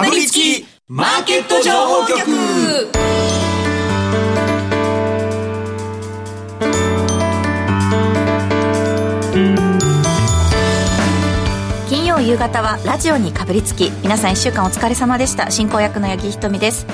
かぶりつきマーケット情報局。金曜夕方はラジオにかぶりつき皆さん1週間お疲れ様でした。進行役の八木ひとみです。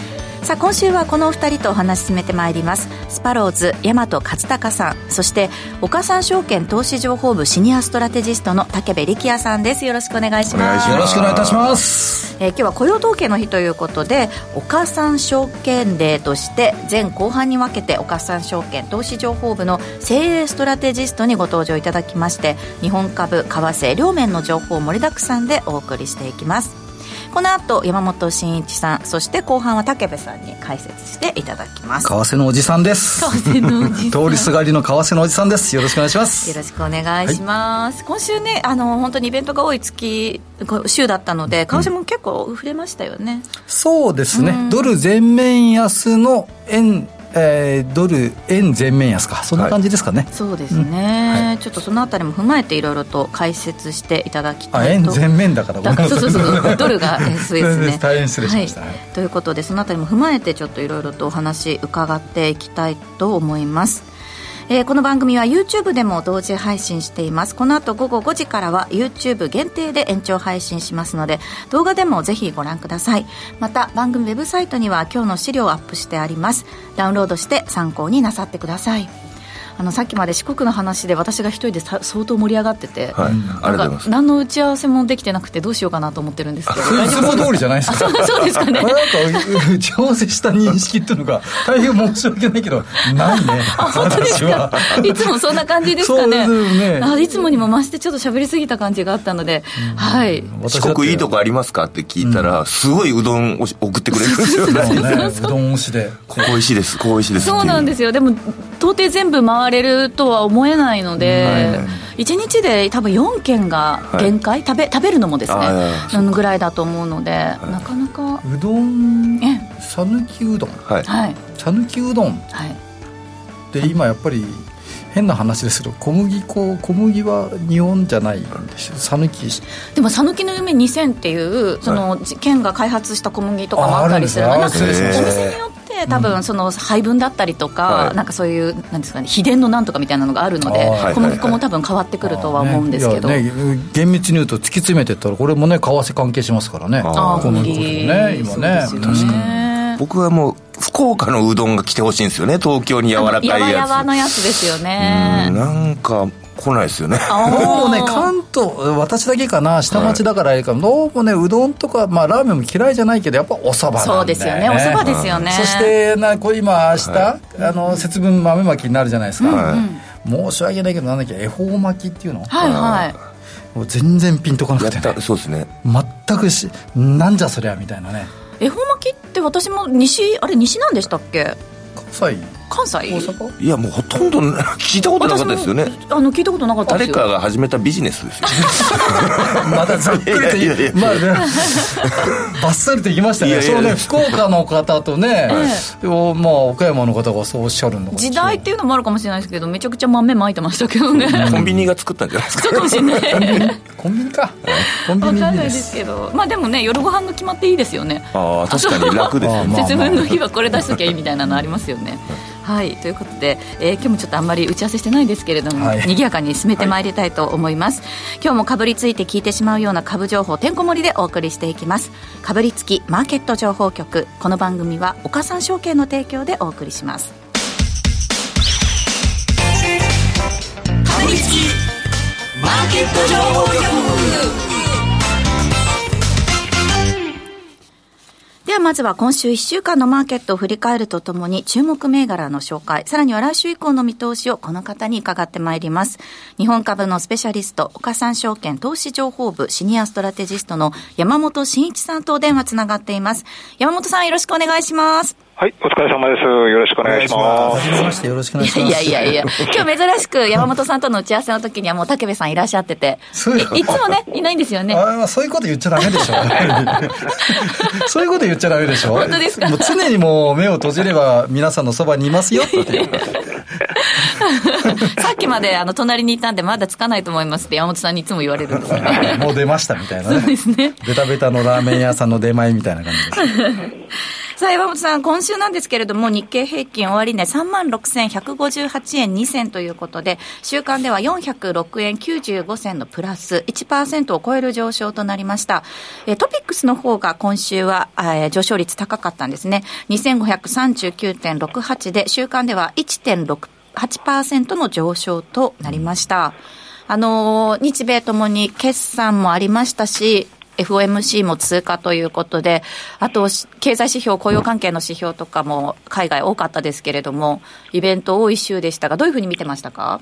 さあ今週はこのお二人とお話し進めてまいります。スパローズ大和勝孝さん。そして岡三証券投資情報部シニアストラテジストの武部力也さんです。よろしくお願いします。よろしくお願いいたします、えー今日は雇用統計の日ということで岡三証券デーとして前後半に分けて岡三証券投資情報部の精鋭ストラテジストにご登場いただきまして日本株為替両面の情報を盛りだくさんでお送りしていきますこの後山本慎一さんそして後半は武部さんに解説していただきます。為替のおじさんです。為替のおじさん。通りすがりの為替のおじさんです。よろしくお願いします。よろしくお願いします、今週ねあの本当にイベントが多い月週だったので為替も結構触れましたよね、そうですね、ドル全面安の円、えードル円全面安か。そんな感じですかね、そうですね、うん。はい。ちょっとそのあたりも踏まえていろいろと解説していただきたあいと。円全面だからごめんなさい。そうそうそうドルが安いですね。大変失礼しました、はい。はい。ということでそのあたりも踏まえてちょっといろいろとお話伺っていきたいと思いますえーこの番組は YouTube でも同時配信しています。この後午後5時からは YouTube 限定で延長配信しますので動画でもぜひご覧ください。また番組ウェブサイトには今日の資料をアップしてあります。ダウンロードして参考になさってください。あのさっきまで四国の話で私が一人でさ相当盛り上がってて、はい、なん。か何の打ち合わせもできてなくてどうしようかなと思ってるんですけどそれいつも通りじゃないですか。そうそうですかね。なんかう打ち合わせした認識っていうのが大変申し訳ないけどないね。あ本当です私は。かいつもそんな感じですかね？ね。あいつもにも増してちょっと喋りすぎた感じがあったので、はい。四国いいとこありますかって聞いたら、すごいうどんを送ってくれるんですよね。そうどん推しでここ美味しいです、ここ美味しいですそうなんですよ。でも到底全部回れるとは思えないので、1日で多分4軒が限界、食べ食べるのもですねあーうんぐらいだと思うので、なかなか。うどんえ讃岐うどん？はい。はい。讃岐うどん？はい。で今やっぱり変な話ですけど小麦粉小麦は日本じゃないんですよ。讃岐。でも讃岐の夢2000っていうその、県が開発した小麦とかもあったりするんかおあるんですね。店によって多分その配分だったりとか、はい。なんかそういうなんですかね秘伝のなんとかみたいなのがあるので、小麦粉も多分変わってくるとは思うんですけど、ねね厳密に言うと突き詰めてったらこれもね為替関係しますからね。小麦粉とね今ねそうですよね。僕はもう、福岡のうどんが来てほしいんですよね、東京に柔らかいやつ。やわやわのやつですようんねなんか、来ないですよね。あどうもねー関東私だけかな下町だからあれかどうもねうどんとかまあラーメンも嫌いじゃないけどやっぱお蕎麦なんだよね。そうですよね。お蕎麦ですよね。そしてなこれ今明日、あの節分豆まきになるじゃないですか、はい。申し訳ないけどなんだっけ恵方巻きっていうの、はいはい。もう全然ピンとこなくてそうですね。全くしなんじゃそりゃみたいなね。恵方巻きって私も西あれ西なんでしたっけ？関西関西？大阪？いや、もうほとんど 聞いたことなかったですよね。あの聞いたことなかったですよ。誰かが始めたビジネスですよ。またざっくりといやいやいや。まあねバッサリと言いましたね。いやいや。そうね福岡の方とね、おまあ岡山の方がそうおっしゃるのが時代っていうのもあるかもしれないですけどめちゃくちゃ豆まいてましたけどね。コンビニが作ったんじゃないですか？そうかもしれない。コンビニか。コンビわかんないニでですすけど。まあでもね夜ご飯が決まっていいですよね。ああ、確かに楽ですね。節分の日はこれ出しときゃいいみたいなのありますよねはいということで、えー今日もちょっとあんまり打ち合わせしてないですけれども、はい。賑やかに進めてまいりたいと思います、今日もかぶりついて聞いてしまうような株情報てんこ盛りでお送りしていきます。かぶりつきマーケット情報局この番組は岡三証券の提供でお送りします。かぶりつきマーケット情報局ではまずは今週1週間のマーケットを振り返るとともに注目銘柄の紹介、さらには来週以降の見通しをこの方に伺ってまいります。日本株のスペシャリスト、岡三証券投資情報部シニアストラテジストの山本慎一さんとお電話つながっています。山本さんよろしくお願いします。はい、お疲れ様です。よろしくお願いします。はじめましてよろしくお願いします。いやいやいやいや、今日珍しく山本さんとの打ち合わせの時にはもう武部さんいらっしゃってて、そういいつもね、いないんですよね。ああそういうこと言っちゃダメでしょ。そういうこと言っちゃダメでしょ。本当ですか？もう常にもう目を閉じれば皆さんのそばにいますよ さっきまであの隣にいたんでまだつかないと思いますって山本さんにいつも言われるんですよねもう出ましたみたいなね。そうですね。ベタベタのラーメン屋さんの出前みたいな感じですさあ、山本さん、今週なんですけれども、日経平均終値3万6158円2銭ということで、週間では406円95銭のプラス、1%を超える上昇となりました。えトピックスの方が今週は、え上昇率高かったんですね。2539.68で、週間では1.68%の上昇となりました。あの日米ともに決算もありましたし、FOMC も通過ということで、あと、経済指標、雇用関係の指標とかも海外多かったですけれども、イベント多い週でしたが、どういうふうに見てましたか？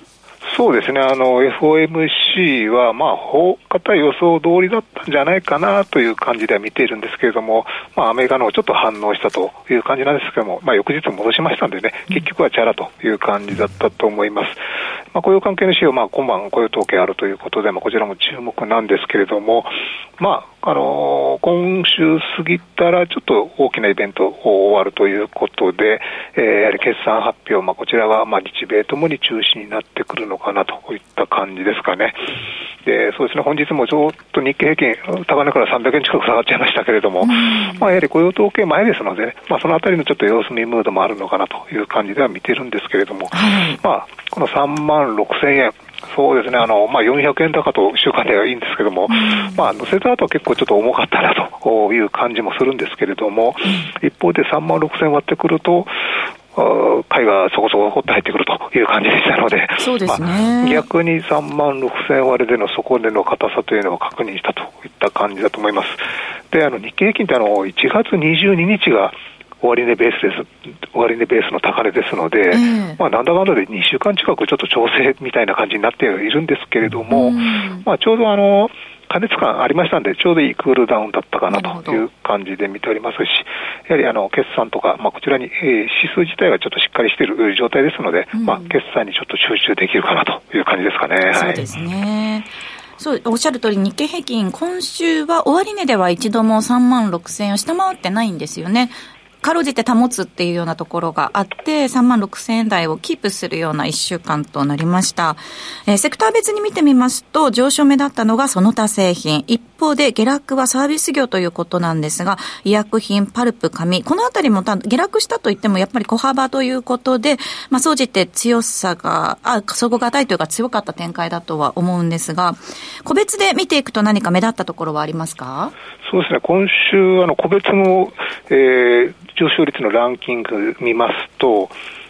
そうですね、あの FOMC は、まあ、大方予想通りだったんじゃないかなという感じでは見ているんですけれども、まあ、アメリカのちょっと反応したという感じなんですけども、まあ、翌日戻しましたんでね、結局はチャラという感じだったと思います。まあ、雇用関係の指標、まあ、今晩雇用統計あるということで、まあ、こちらも注目なんですけれども、まあ、あのー、今週過ぎたらちょっと大きなイベント終わるということで、えー、やはり決算発表、まあ、こちらが、まあ、日米ともに中心になってくるのかなといった感じですかね。で、そうですね、本日もちょっと日経平均、高値から300円近く下がっちゃいましたけれども、まあ、やはり雇用統計前ですので、ね、まあ、そのあたりのちょっと様子見ムードもあるのかなという感じでは見てるんですけれども、まあ、この3万6000円、そうですね、あのまあ、400円高と週間ではいいんですけども、まあ、乗せた後は結構ちょっと重かったなという感じもするんですけれども、一方で3万6000円割ってくると、買いがそこそこ掘って入ってくるという感じでしたので、そうですね、まあ、逆に3万6000円割れでの底での硬さというのを確認したといった感じだと思います。で、あの日経平均ってあの1月22日が終値ベースです、終値ベースの高値ですので、えー、まあ、なんだかんだで2週間近くちょっと調整みたいな感じになっているんですけれども、まあ、ちょうどあの、加熱感ありましたんで、ちょうどいいクールダウンだったかなという感じで見ておりますし、やはりあの決算とか、まあ、こちらに、えー、指数自体がちょっとしっかりしている状態ですので、うん、まあ、決算にちょっと集中できるかなという感じですかね。そうですね。そう、おっしゃる通り、日経平均、今週は終値では一度も3万6000円を下回ってないんですよね。かろうじて保つっていうようなところがあって、3万6千円台をキープするような1週間となりました。えー、セクター別に見てみますと、上昇目だったのがその他製品。一方で下落はサービス業ということなんですが、医薬品、パルプ、紙、このあたりも下落したといってもやっぱり小幅ということで、まあ、総じて強さが、あ、底堅いというか強かった展開だとは思うんですが、個別で見ていくと何か目立ったところはありますか？そうですね、今週、あの、個別の、えー、上昇率のランキング見ますと、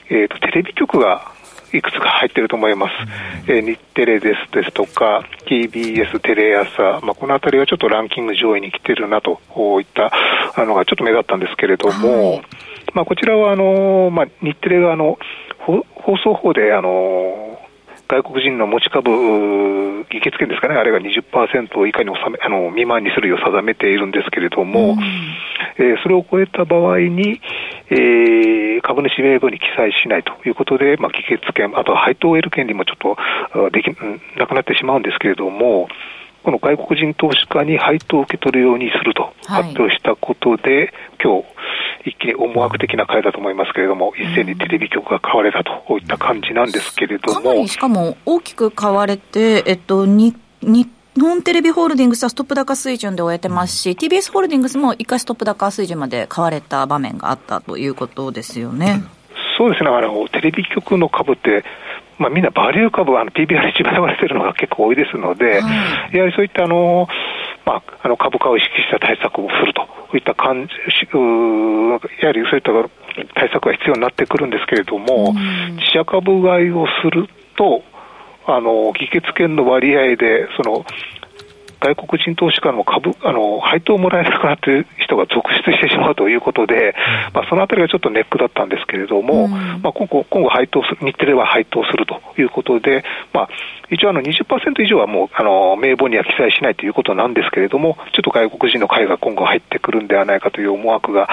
えーと、テレビ局がいくつか入ってると思います。えー、日テレですですとか、TBS、テレ朝、まあ、このあたりはちょっとランキング上位に来てるなといったのがちょっと目立ったんですけれども、はい、まあ、こちらはあの、まあ、日テレがあの放送法であの外国人の持ち株、議決権ですかね、あれが20%以下に収めあの未満にするよう定めているんですけれども、うん、えー、それを超えた場合に、えー、株主名簿に記載しないということで、まあ、議決権、あとは配当を得る権利もちょっとできなくなってしまうんですけれども、この外国人投資家に配当を受け取るようにすると発表したことで、はい、今日一気に思惑的な会だと思いますけれども、一斉にテレビ局が買われたといった感じなんですけれども。かなりしかも大きく買われて、えっと、に、日本テレビホールディングスはストップ高水準で終えてますし、TBS ホールディングスも一回ストップ高水準まで買われた場面があったということですよね。そうですね、あのテレビ局の株って、まあ、みんなバリュー株、あの PBR 一番言われてるのが結構多いですので、はい、やはりそういったあの、まあ、あの株価を意識した対策をするといった感じ、やはりそういった対策が必要になってくるんですけれども、自社株買いをすると、あの議決権の割合で、その外国人投資家の株あの配当をもらえなくなっている人が続出してしまうということで、まあ、そのあたりがちょっとネックだったんですけれども、うん、まあ、今後今後配当す、日テレは配当するということで、まあ、一応あの20%以上はもうあの名簿には記載しないということなんですけれども、ちょっと外国人の買いが今後入ってくるんではないかという思惑が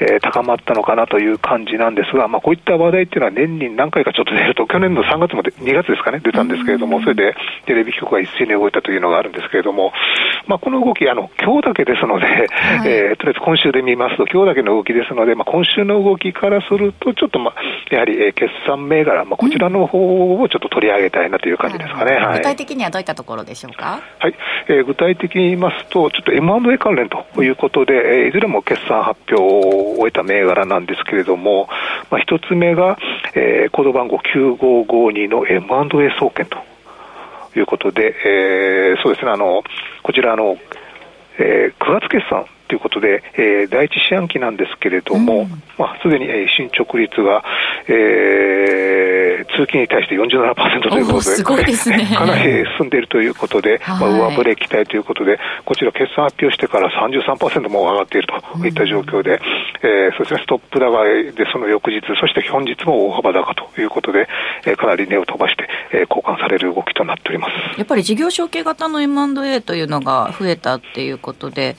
えー、高まったのかなという感じなんですが、まあ、こういった話題っていうのは年に何回かちょっと出ると、去年の3月まで、2月ですかね、出たんですけれども、それでテレビ局が一斉に動いたというのがあるんですけれども、まあ、この動き、あの今日だけですので、はい、えー、とりあえず今週で見ますと、今日だけの動きですので、まあ、今週の動きからすると、ちょっと、まあ、やはり、えー、決算銘柄、まあ、こちらの方をちょっと取り上げたいなという感じですかね。はい、具体的にはどういったところでしょうか？はい、えー、具体的に言いますと、ちょっと M&A 関連ということで、えー、いずれも決算発表を終えた銘柄なんですけれども、まあ、一つ目が、えー、コード番号9552の M&A 総研ということで、えー、そうですね、あの、こちらあの、えー、9月決算ということで、えー、第一四半期なんですけれども、うん、まあ、すでに、えー、進捗率が、えー、通期に対して47%ということで、すごいですね、かなり進んでいるということで、はい、まあ、上振れ期待ということで、こちら決算発表してから33%も上がっているといった状況で、うん、えー、そうですね、ストップ高でその翌日、そして本日も大幅高ということで、えー、かなり値を飛ばして、えー、交換される動きとなっております。やっぱり事業承継型の M&A というのが増えたっていうことで、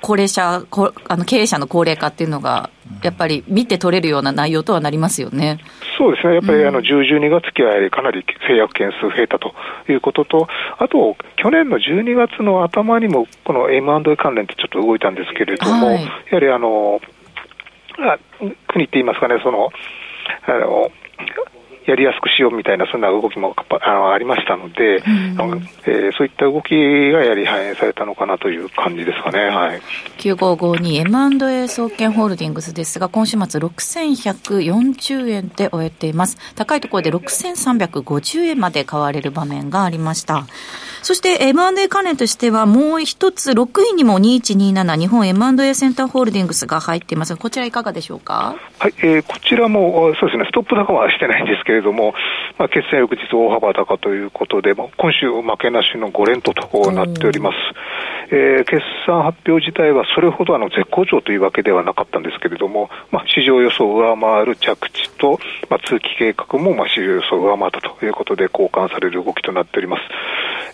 高齢者、あの経営者の高齢化っていうのが、やっぱり見て取れるような内容とはなりますよね。そうですね、やっぱりあの10、12月期はかなり制約件数増えたということと、あと、去年の12月の頭にも、この M&A 関連ってちょっと動いたんですけれども、はい、やはりあの、あ国って言いますかね、その、あのやりやすくしようみたいな、そんな動きもあのありましたので、うん、えー、そういった動きがやはり反映されたのかなという感じですかね。はい、9552 M&A 総研ホールディングスですが、今週末6140円で終えています。高いところで6350円まで買われる場面がありました。そして M&A 関連としてはもう一つ、6位にも2127日本 M&A センターホールディングスが入っていますこちらいかがでしょうか？はい、えー、こちらもそうですね、ストップ高はしてないんですけれども、まあ、決算翌日大幅高ということで、まあ、今週負けなしの5連となっております。えー、決算発表自体はそれほどあの絶好調というわけではなかったんですけれども、まあ、市場予想を上回る着地と、まあ、通期計画もまあ市場予想を上回ったということで交換される動きとなっております。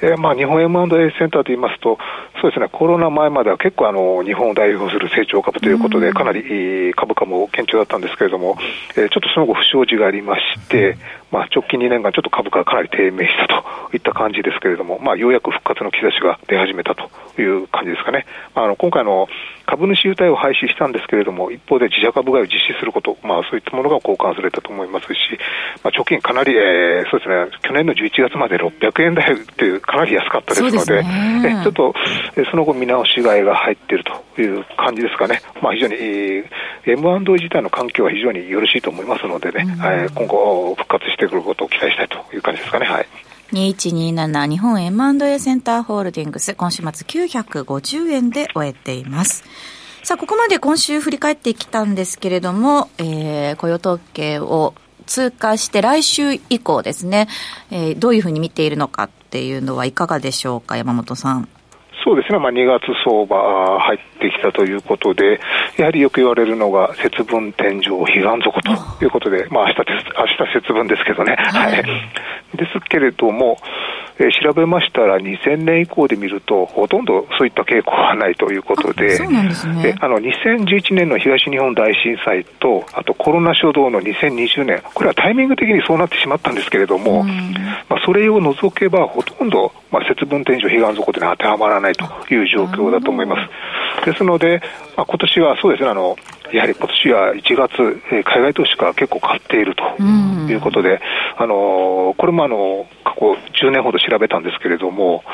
えー、まあ日本 M&A センターといいますと、そうですね、コロナ前までは結構あの日本を代表する成長株ということで、かなり株価も堅調だったんですけれども、えー、ちょっとその後不祥事がありまして、まあ、直近2年間ちょっと株価がかなり低迷したといった感じですけれども、まあ、ようやく復活の兆しが出始めたという感じですかね。あの今回の株主優待を廃止したんですけれども、一方で自社株買いを実施すること、まあ、そういったものが交換されたと思いますし、まあ、貯金かなり、えー、そうですね、去年の11月まで600円台っていう、かなり安かったですので、でね、ちょっと、その後見直し買いが入っているという感じですかね。まあ、非常に、えー、M&A 自体の環境は非常によろしいと思いますのでね、うん、えー、今後復活してくることを期待したいという感じですかね。はい。2127日本 M&A センターホールディングス、今週末950円で終えています。さあ、ここまで今週振り返ってきたんですけれども、えー、雇用統計を通過して来週以降ですね、えー、どういうふうに見ているのかっていうのはいかがでしょうか、山本さん。そうですね、まあ、2月相場入ってきたということで、やはりよく言われるのが、節分天井彼岸底ということで、まあ明日明日節分ですけどね、はい、ですけれども、えー、調べましたら、2000年以降で見ると、ほとんどそういった傾向はないということで、そうなんですね、あの2011年の東日本大震災と、あとコロナ初動の2020年、これはタイミング的にそうなってしまったんですけれども、まあ、それを除けば、ほとんど、まあ、節分天井彼岸底というのは当てはまらないという状況だと思います。ですので、まあ、今年はそうですね、あのやはり今年は1月、えー、海外投資家が結構買っているということで、あのこれもあの過去10年ほど調べたんですけれども、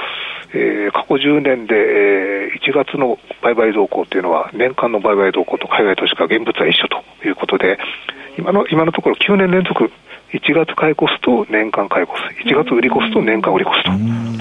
えー、過去10年で、えー、1月の売買動向というのは、年間の売買動向と海外投資家、現物は一緒ということで、今の今のところ9年連続、1月買い越すと年間買い越す、1月売り越すと年間売り越すと、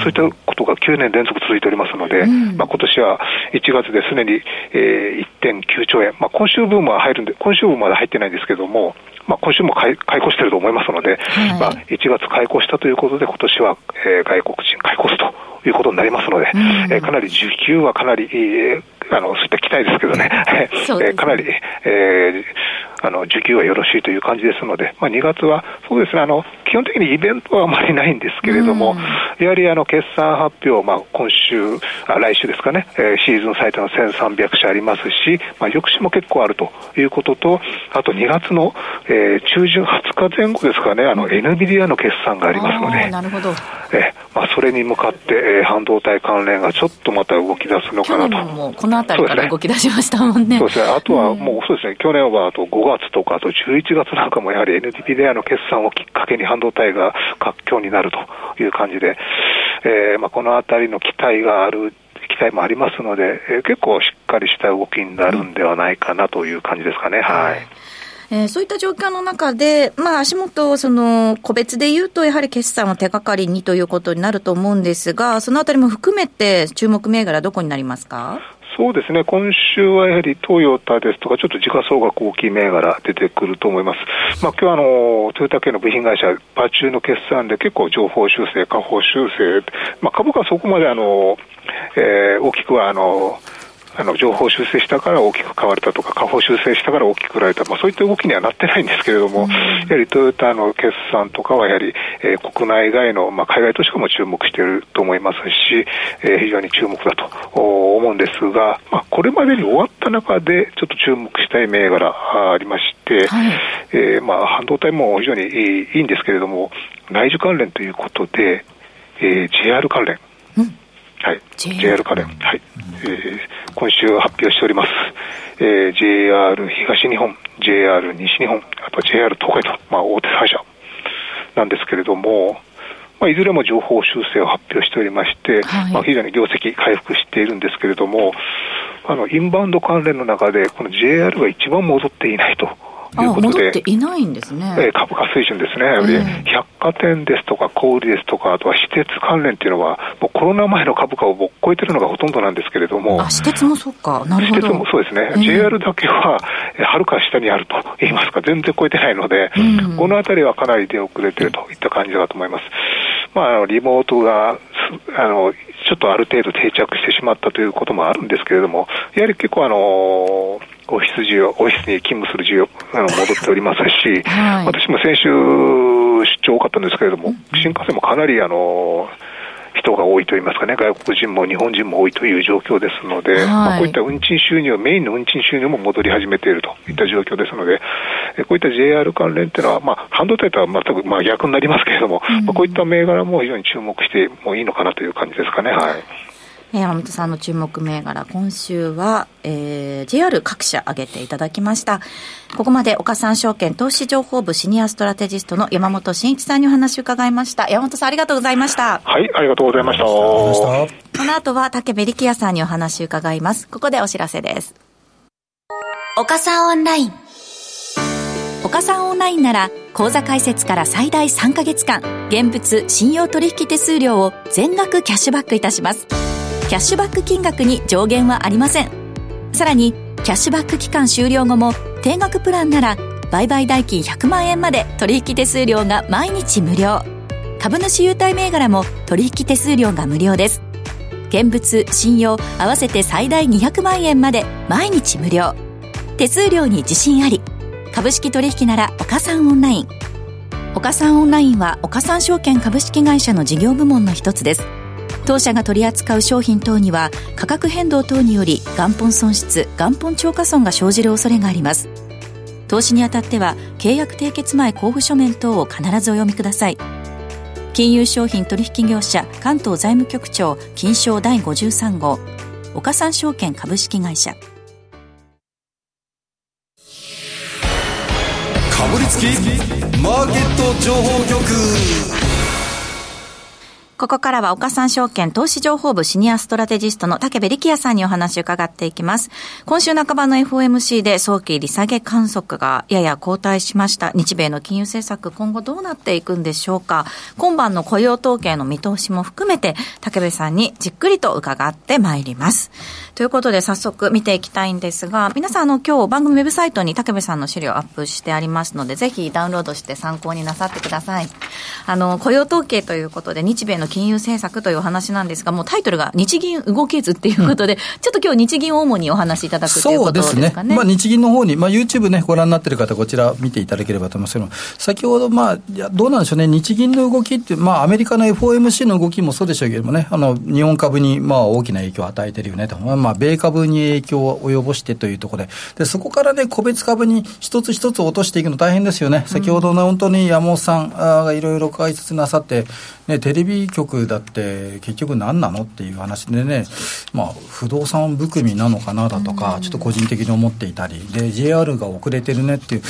そういったことが9年連続続いておりますので、まあ今年は1月ですでに、えー、1.9兆円、まあ、今週分は入るんで、今週分まだ入ってないんですけども、まあ、今週も買い買い越してると思いますので、はい、まあ、1月買い越したということで、今年は、えー、外国人買い越すということになりますので、うん、えー、かなり需給はかなり、えー、あのそういった期待ですけどね、ね。えー、かなり、えーあの、需給はよろしいという感じですので、まあ、2月は、そうですね、あの、基本的にイベントはあまりないんですけれども、やはりあの、決算発表、まあ、今週、あ来週ですかね、えー、シーズン最多の1300社ありますし、まあ、翌週も結構あるということと、あと2月の、えー、中旬20日前後ですかね、あの、NVIDIA の決算がありますので、なるほど。えー、まあ、それに向かって、えー、半導体関連がちょっとまた動き出すのかなと。もこの辺りから動き出しましたもんね。そうですね。あとはもう、そうですね、去年はあと5月とか、あと11月なんかもやはり NVIDIA の決算をきっかけに半導体が活況になるという感じで、えー、まあ、このあたりの期待がある期待もありますので、えー、結構しっかりした動きになるんではないかなという感じですかね。はい。えー、そういった状況の中で、まあ、足元、その、個別で言うと、やはり決算を手がかりにということになると思うんですが、そのあたりも含めて、注目銘柄、どこになりますか？そうですね、今週はやはりトヨタですとか、ちょっと時価総額大きい銘柄出てくると思います。まあ、今日はあの、トヨタ系の部品会社、パチューの決算で結構情報修正、下方修正、まあ、株価はそこまであの、えー、大きくはあの、あの情報修正したから大きく買われたとか、下方修正したから大きく売られた、まあ、そういった動きにはなってないんですけれども、うん、やはりトヨタの決算とかは、やはり、えー、国内外の、まあ、海外投資家も注目していると思いますし、えー、非常に注目だと思うんですが、まあ、これまでに終わった中で、ちょっと注目したい銘柄ありまして、はい、えー、まあ、半導体も非常にいいんですけれども、内需関連ということで、えー、JR 関連。はい、JR 関連、はい、えー、今週発表しております、えー、JR 東日本、JR 西日本、あと JR 東海と、まあ、大手3社なんですけれども、まあ、いずれも情報修正を発表しておりまして、はい、まあ、非常に業績回復しているんですけれども、あのインバウンド関連の中で、この JR が一番戻っていないと。いうことで、っていないんですね、えー、株価水準ですね、えー、百貨店ですとか小売ですとか、あとは私鉄関連っていうのは、もうコロナ前の株価を超えてるのがほとんどなんですけれども、あ私鉄もそっか、なるほど。私鉄もそうですね、えー、JR だけははるか下にあると言いますか、全然超えてないので、うん、このあたりはかなり出遅れてるといった感じだと思います。まあ、あのリモートがあのちょっとある程度定着してしまったということもあるんですけれども、やはり結構あのオフィス需要、オフィスに勤務する需要、あの戻っておりますし、はい、私も先週出張多かったんですけれども、新幹線もかなりあの人が多いといいますかね、外国人も日本人も多いという状況ですので、はい、まあ、こういった運賃収入、メインの運賃収入も戻り始めているといった状況ですので、こういった JR 関連っていうのは、まあ、半導体とは全くまあ逆になりますけれども、うん、まあ、こういった銘柄も非常に注目してもいいのかなという感じですかね。はい山本さんの注目銘柄、今週は、えー、JR 各社挙げていただきました。ここまで岡三証券投資情報部シニアストラテジストの山本慎一さんにお話を伺いました。山本さんありがとうございました。はい、ありがとうございました。この後は竹部力也さんにお話を伺います。ここでお知らせです。岡三オンライン。岡三オンラインなら、口座開設から最大3ヶ月間、現物信用取引手数料を全額キャッシュバックいたします。キャッシュバック金額に上限はありません。さらにキャッシュバック期間終了後も定額プランなら売買代金100万円まで取引手数料が毎日無料。株主優待銘柄も取引手数料が無料です。現物信用合わせて最大200万円まで毎日無料。手数料に自信あり株式取引なら岡三オンライン。岡三オンラインは岡三証券株式会社の事業部門の一つです。当社が取り扱う商品等には価格変動等により元本損失元本超過損が生じる恐れがあります。投資にあたっては契約締結前交付書面等を必ずお読みください。金融商品取引業者関東財務局長金賞第53号。岡三証券株式会社。かぶりつきマーケット情報局。ここからは岡三証券投資情報部シニアストラテジストの竹部力也さんにお話を伺っていきます。今週半ばの FOMC で早期利下げ観測がやや後退しました。日米の金融政策今後どうなっていくんでしょうか。今晩の雇用統計の見通しも含めて竹部さんにじっくりと伺ってまいります。ということで早速見ていきたいんですが、皆さんあの今日番組ウェブサイトに竹部さんの資料アップしてありますので、ぜひダウンロードして参考になさってください。あの雇用統計ということで日米の金融政策というお話なんですが、もうタイトルが日銀動けずっていうことで、うん、ちょっと今日日銀を主にお話しいただくということですかね。そうですね。まあ日銀の方に、まあ YouTube ね、ご覧になってる方、こちら見ていただければと思いますけど先ほど、まあ、どうなんでしょうね、日銀の動きって、まあアメリカの FOMC の動きもそうでしょうけどもね、あの、日本株にまあ大きな影響を与えてるよねと。まあ、米株に影響を及ぼしてというところで、で、そこからね、個別株に一つ一つ落としていくの大変ですよね。先ほどの本当に山本さんがいろいろ解説なさって、ね、テレビ局だって結局何なのっていう話でね、まあ、不動産含みなのかなだとか、ちょっと個人的に思っていたり、で、JR が遅れてるねっていう、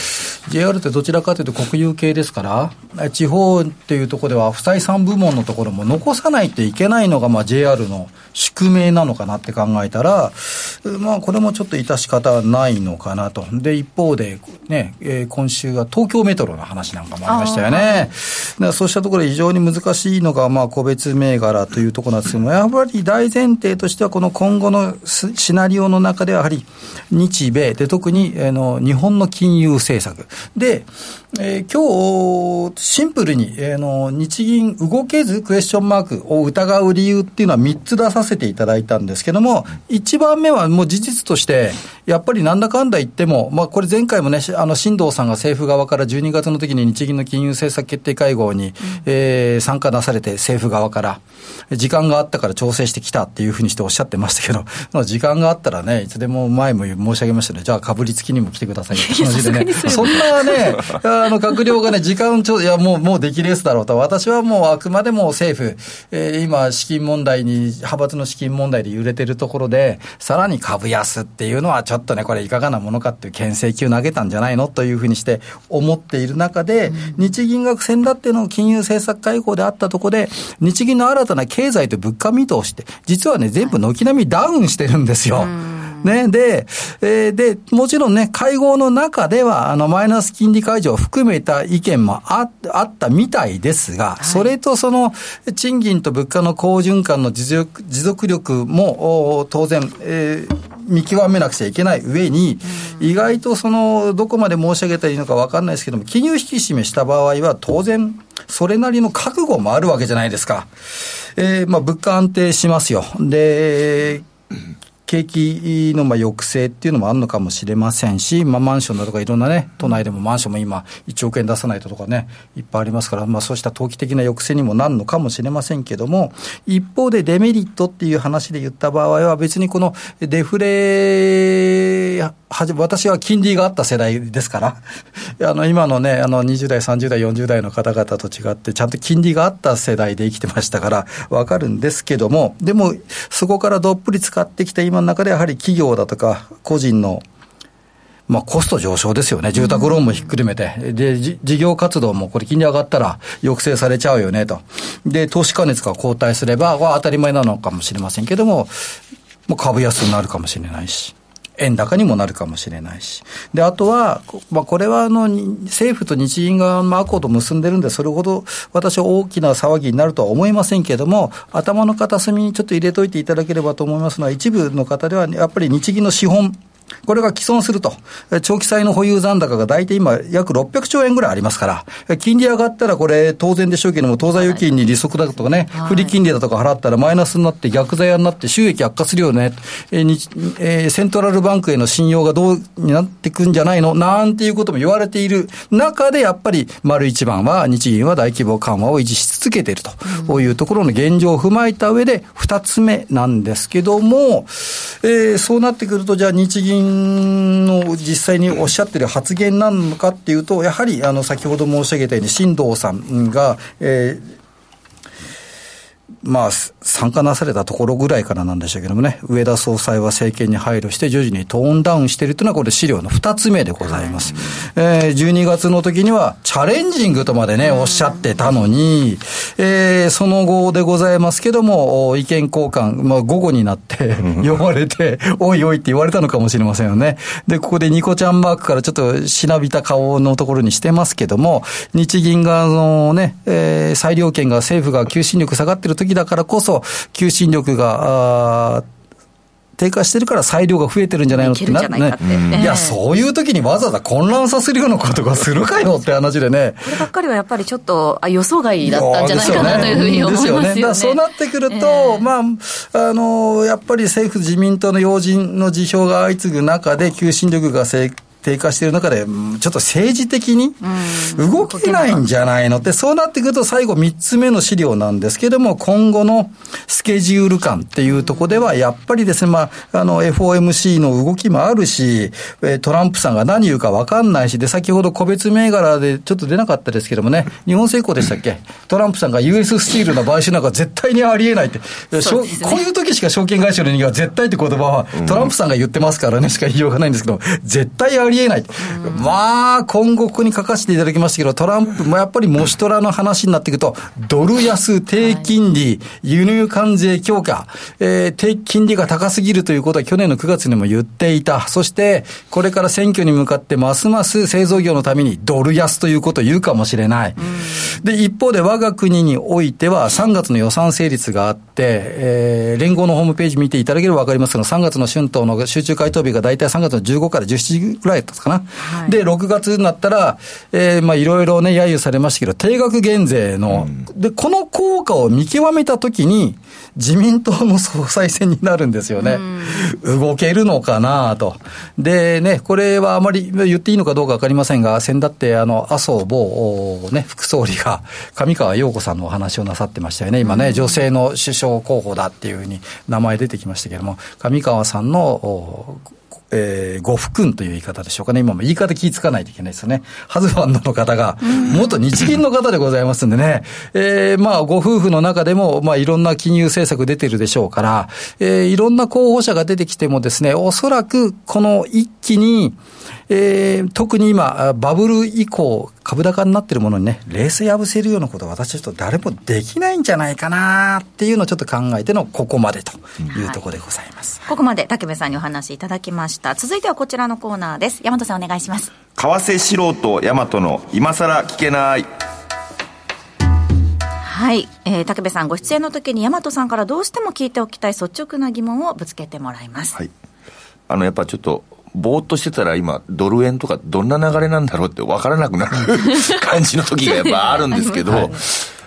JR ってどちらかというと国有系ですから、地方っていうところでは不採算部門のところも残さないといけないのが、まあ、JR の宿命なのかなって考えたら、まあ、これもちょっと致し方ないのかなと。で、一方で、ね、えー、今週は東京メトロの話なんかもありましたよね。そうしたところで非常に難しいのが、まあ、個別銘柄というところなんですけども、やっぱり大前提としては、この今後のシナリオの中では、やはり日米で、特に、あ、の日本の金融政策。で、えー、今日、シンプルに、えー、の日銀動けずクエスチョンマークを疑う理由っていうのは3つ出させていただいたんですけども、1番目はもう事実として、やっぱりなんだかんだ言っても、まあ、これ前回もね、あの、新藤さんが政府側から12月の時に日銀の金融政策決定会合に、うん、えー、参加なされて、政府側から、時間があったから調整してきたっていうふうにしておっしゃってましたけど、まあ、時間があったらね、いつでも前も申し上げましたね、じゃあ、かぶりつきにも来てくださいよって話で ね、そんなね、あの、閣僚がね、時間ちょ、いや、もう、もうできレースだろうと、私はもうあくまでも政府、えー、今、資金問題に、派閥の資金問題で揺れてるところで、さらに株安っていうのは、ちょっとね、これ、いかがなものかっていう牽制球投げたんじゃないのというふうにして思っている中で、日銀が先だっての金融政策会合であったところで、日銀の新たな経済と物価見通しって、実はね、全部軒並みダウンしてるんですよ。ね、で、えー、で、もちろんね、会合の中では、あの、マイナス金利解除を含めた意見もああったみたいですが、はい、それとその、賃金と物価の好循環の持続持続力も、当然、えー、見極めなくちゃいけない上に、意外とその、どこまで申し上げたらいいのか分かんないですけども、金融引き締めした場合は、当然、それなりの覚悟もあるわけじゃないですか。えー、まあ、物価安定しますよ。で、景気のまあ抑制っていうのもあるのかもしれませんし、まあ、マンションだとかいろんなね、都内でもマンションも今、1億円出さないととかね、いっぱいありますから、まあ、そうした投機的な抑制にもなるのかもしれませんけども、一方でデメリットっていう話で言った場合は、別にこのデフレ、私は金利があった世代ですから、あの今のね、あの20代、30代、40代の方々と違って、ちゃんと金利があった世代で生きてましたから、わかるんですけども、でも、そこからどっぷり使ってきた今の中でやはり企業だとか個人のまあ、コスト上昇ですよね。住宅ローンもひっくるめて。で、事業活動もこれ金利上がったら抑制されちゃうよねと。で、投資加熱が後退すれば、は当たり前なのかもしれませんけども、もう株安になるかもしれないし。円高にもなるかもしれないし。で、あとは、まあ、これはあの、政府と日銀がアコード結んでるんで、それほど私は大きな騒ぎになるとは思いませんけれども、頭の片隅にちょっと入れといていただければと思いますのは、一部の方では、やっぱり日銀の資本、これが既存すると。長期債の保有残高が大体今約600兆円ぐらいありますから、金利上がったらこれ当然でしょうけども、当座預金に利息だとかね、はい、不利金利だとか払ったらマイナスになって逆ザヤになって収益悪化するよね。えーえー、セントラルバンクへの信用がどうになっていくんじゃないの？なんていうことも言われている中で、やっぱり丸一番は日銀は大規模緩和を維持し続けていると、こういうところの現状を踏まえた上で、二つ目なんですけども、えー、そうなってくると、じゃあ日銀の実際におっしゃってる発言なのかっていうと、やはりあの先ほど申し上げたように、新藤さんが、えーまあ、参加なされたところぐらいからなんでしょうけどもね、上田総裁は政権に配慮して、徐々にトーンダウンしているというのは、これ、資料の2つ目でございます。えー、12月の時には、チャレンジングとまでね、おっしゃってたのに、えー、その後でございますけども、意見交換、まあ、午後になって呼ばれて、おいおいって言われたのかもしれませんよね。で、ここでニコちゃんマークからちょっとしなびた顔のところにしてますけども、日銀が、あのね、えー、裁量権が政府が求心力下がってる時だからこそ、求心力が、低下してるから裁量が増えてるんじゃないのってなって。ねええ。いや、そういう時にわざわざ混乱させるようなことがするかよって話でね。こればっかりはやっぱりちょっとあ予想外だったんじゃないかなというふうに思いますよね。ですだからそうなってくると、ええ。まあ、あの、やっぱり政府自民党の要人の辞表が相次ぐ中で、求心力が成低下している中で、うんちょっと政治的に動けないんじゃないのって、そうなってくると最後3つ目の資料なんですけども、今後のスケジュール感っていうところでは、やっぱりですね、まあ、あの、FOMC の動きもあるし、えートランプさんが何言うか分かんないし、で、先ほど個別銘柄でちょっと出なかったですけどもね、日本成功でしたっけ？トランプさんが US スチールの買収なんか絶対にありえないって、ね。こういう時しか証券会社の人間は絶対って言葉は、トランプさんが言ってますからね、しか言いようがないんですけど、絶対ありえない。まあ、今後ここに書かせていただきましたけど、トランプもやっぱりモシトラの話になっていくと、ドル安、低金利、輸入関税強化、えー低金利が高すぎるということは去年の9月にも言っていた。そして、これから選挙に向かってますます製造業のためにドル安ということを言うかもしれない。で、一方で我が国においては3月の予算成立があって、えー連合のホームページ見ていただければわかりますけど、3月の春闘の集中回答日が大体3月の15から17時ぐらいだったかな。いで、6月になったら、えーまあいろいろね、揶揄されましたけど、定額減税の、で、この効果を見極めたときに、自民党の総裁選になるんですよね。動けるのかなと。でね、これはあまり言っていいのかどうかわかりませんが、先だって、あの、麻生某、おね、副総理が、上川陽子さんのお話をなさってましたよね。今ね、女性の首相候補だっていうふうに名前出てきましたけれども、上川さんの、おえーご夫君という言い方でしょうかね。今も言い方気ぃつかないといけないですよね。ハズファンドの方が、元日銀の方でございますんでね。えーまあ、ご夫婦の中でも、まあ、いろんな金融政策出てるでしょうから、えーいろんな候補者が出てきてもですね、おそらく、この一気に、えー特に今、あバブル以降、株高になってるものにね、レース破せるようなことは私はちょっと誰もできないんじゃないかなっていうのをちょっと考えてのここまでというところでございます。ここまで竹部さんにお話いただきました。続いてはこちらのコーナーです。大和さんお願いします。為替素人大和の今さら聞けないはい、えー、竹部さんご出演の時に大和さんからどうしても聞いておきたい率直な疑問をぶつけてもらいます。はい。あの、やっぱちょっと、ぼーっとしてたら今、ドル円とかどんな流れなんだろうって分からなくなる 感じの時がやっぱあるんですけど、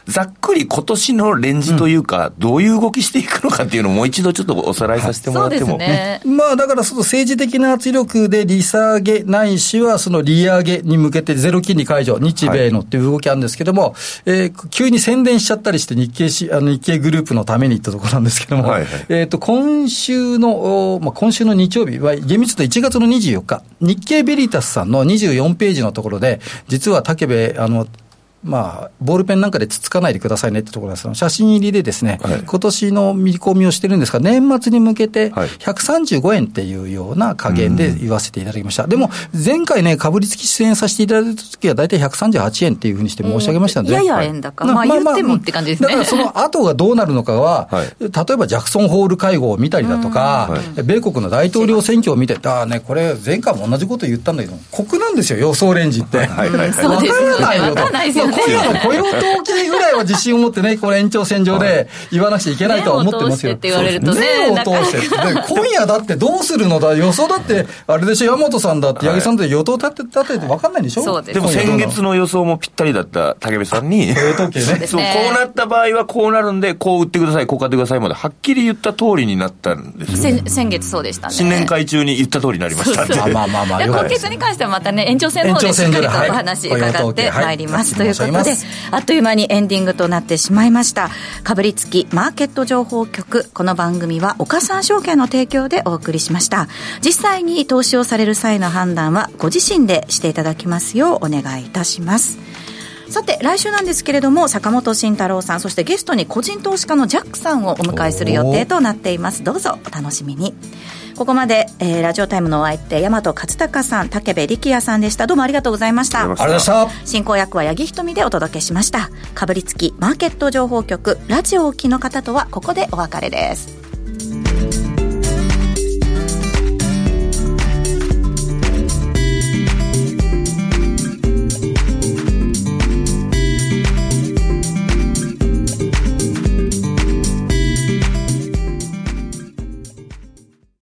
ざっくり今年のレンジというか、どういう動きしていくのかっていうのをもう一度ちょっとおさらいさせてもらっても。ね。まあだからその政治的な圧力で利下げないしはその利上げに向けてゼロ金利解除、日米のっていう動きあるんですけども、えー急に宣伝しちゃったりして日経し、あの日経グループのためにってところなんですけども、はいはいえっ、と、今週の、おまあ、今週の日曜日は、厳密に1月の24日、日経ベリタスさんの24ページのところで、実は武部、あの、まあ、ボールペンなんかでつつかないでくださいねってところです写真入りでですね、はい。今年の見込みをしてるんですが、年末に向けてはい。135円っていうような加減で言わせていただきました。でも、前回ね、株率出演させていただいた時は大体138円っていうふうにして申し上げましたので、やや円高。まあ言ってもって感じですね。だからその後がどうなるのかは、はい。例えばジャクソンホール会合を見たりだとか、米国の大統領選挙を見て、ああね、これ前回も同じこと言ったんだけど、酷なんですよ、予想レンジって。はいはいからないよと。今夜の雇用統計ぐらいは自信を持ってね、この延長線上で言わなくちゃいけないとは思ってますよ。目を通してって言われるとね目を通して。で今夜だってどうするのだ、予想だって、あれでしょ、山本さんだって、八木さんだって予想立て、立てて分かんないでしょ？そうですでも先月の予想もぴったりだった武部さんに、雇用統計ね。そう、ね。こうなった場合はこうなるんで、こう売ってください、こう買ってくださいまで、はっきり言った通りになったんですよ。先先月そうでしたね。新年会中に言った通りになりました。んで。まあまあまあまあ、今月に関してはまたね、延長戦の方でしっかりとお話伺ってまいります。ということであっという間にエンディングとなってしまいました。かぶりつきマーケット情報局。この番組は岡三証券の提供でお送りしました。実際に投資をされる際の判断はご自身でしていただきますようお願いいたします。さて来週なんですけれども坂本慎太郎さんそしてゲストに個人投資家のジャックさんをお迎えする予定となっています。どうぞお楽しみに。ここまで、えーラジオタイムのお相手大和勝孝さん武部力也さんでした。どうもありがとうございました。ありがとうございました。進行役は八木ひとみでお届けしましたかぶりつきマーケット情報局ラジオをおきの方とはここでお別れです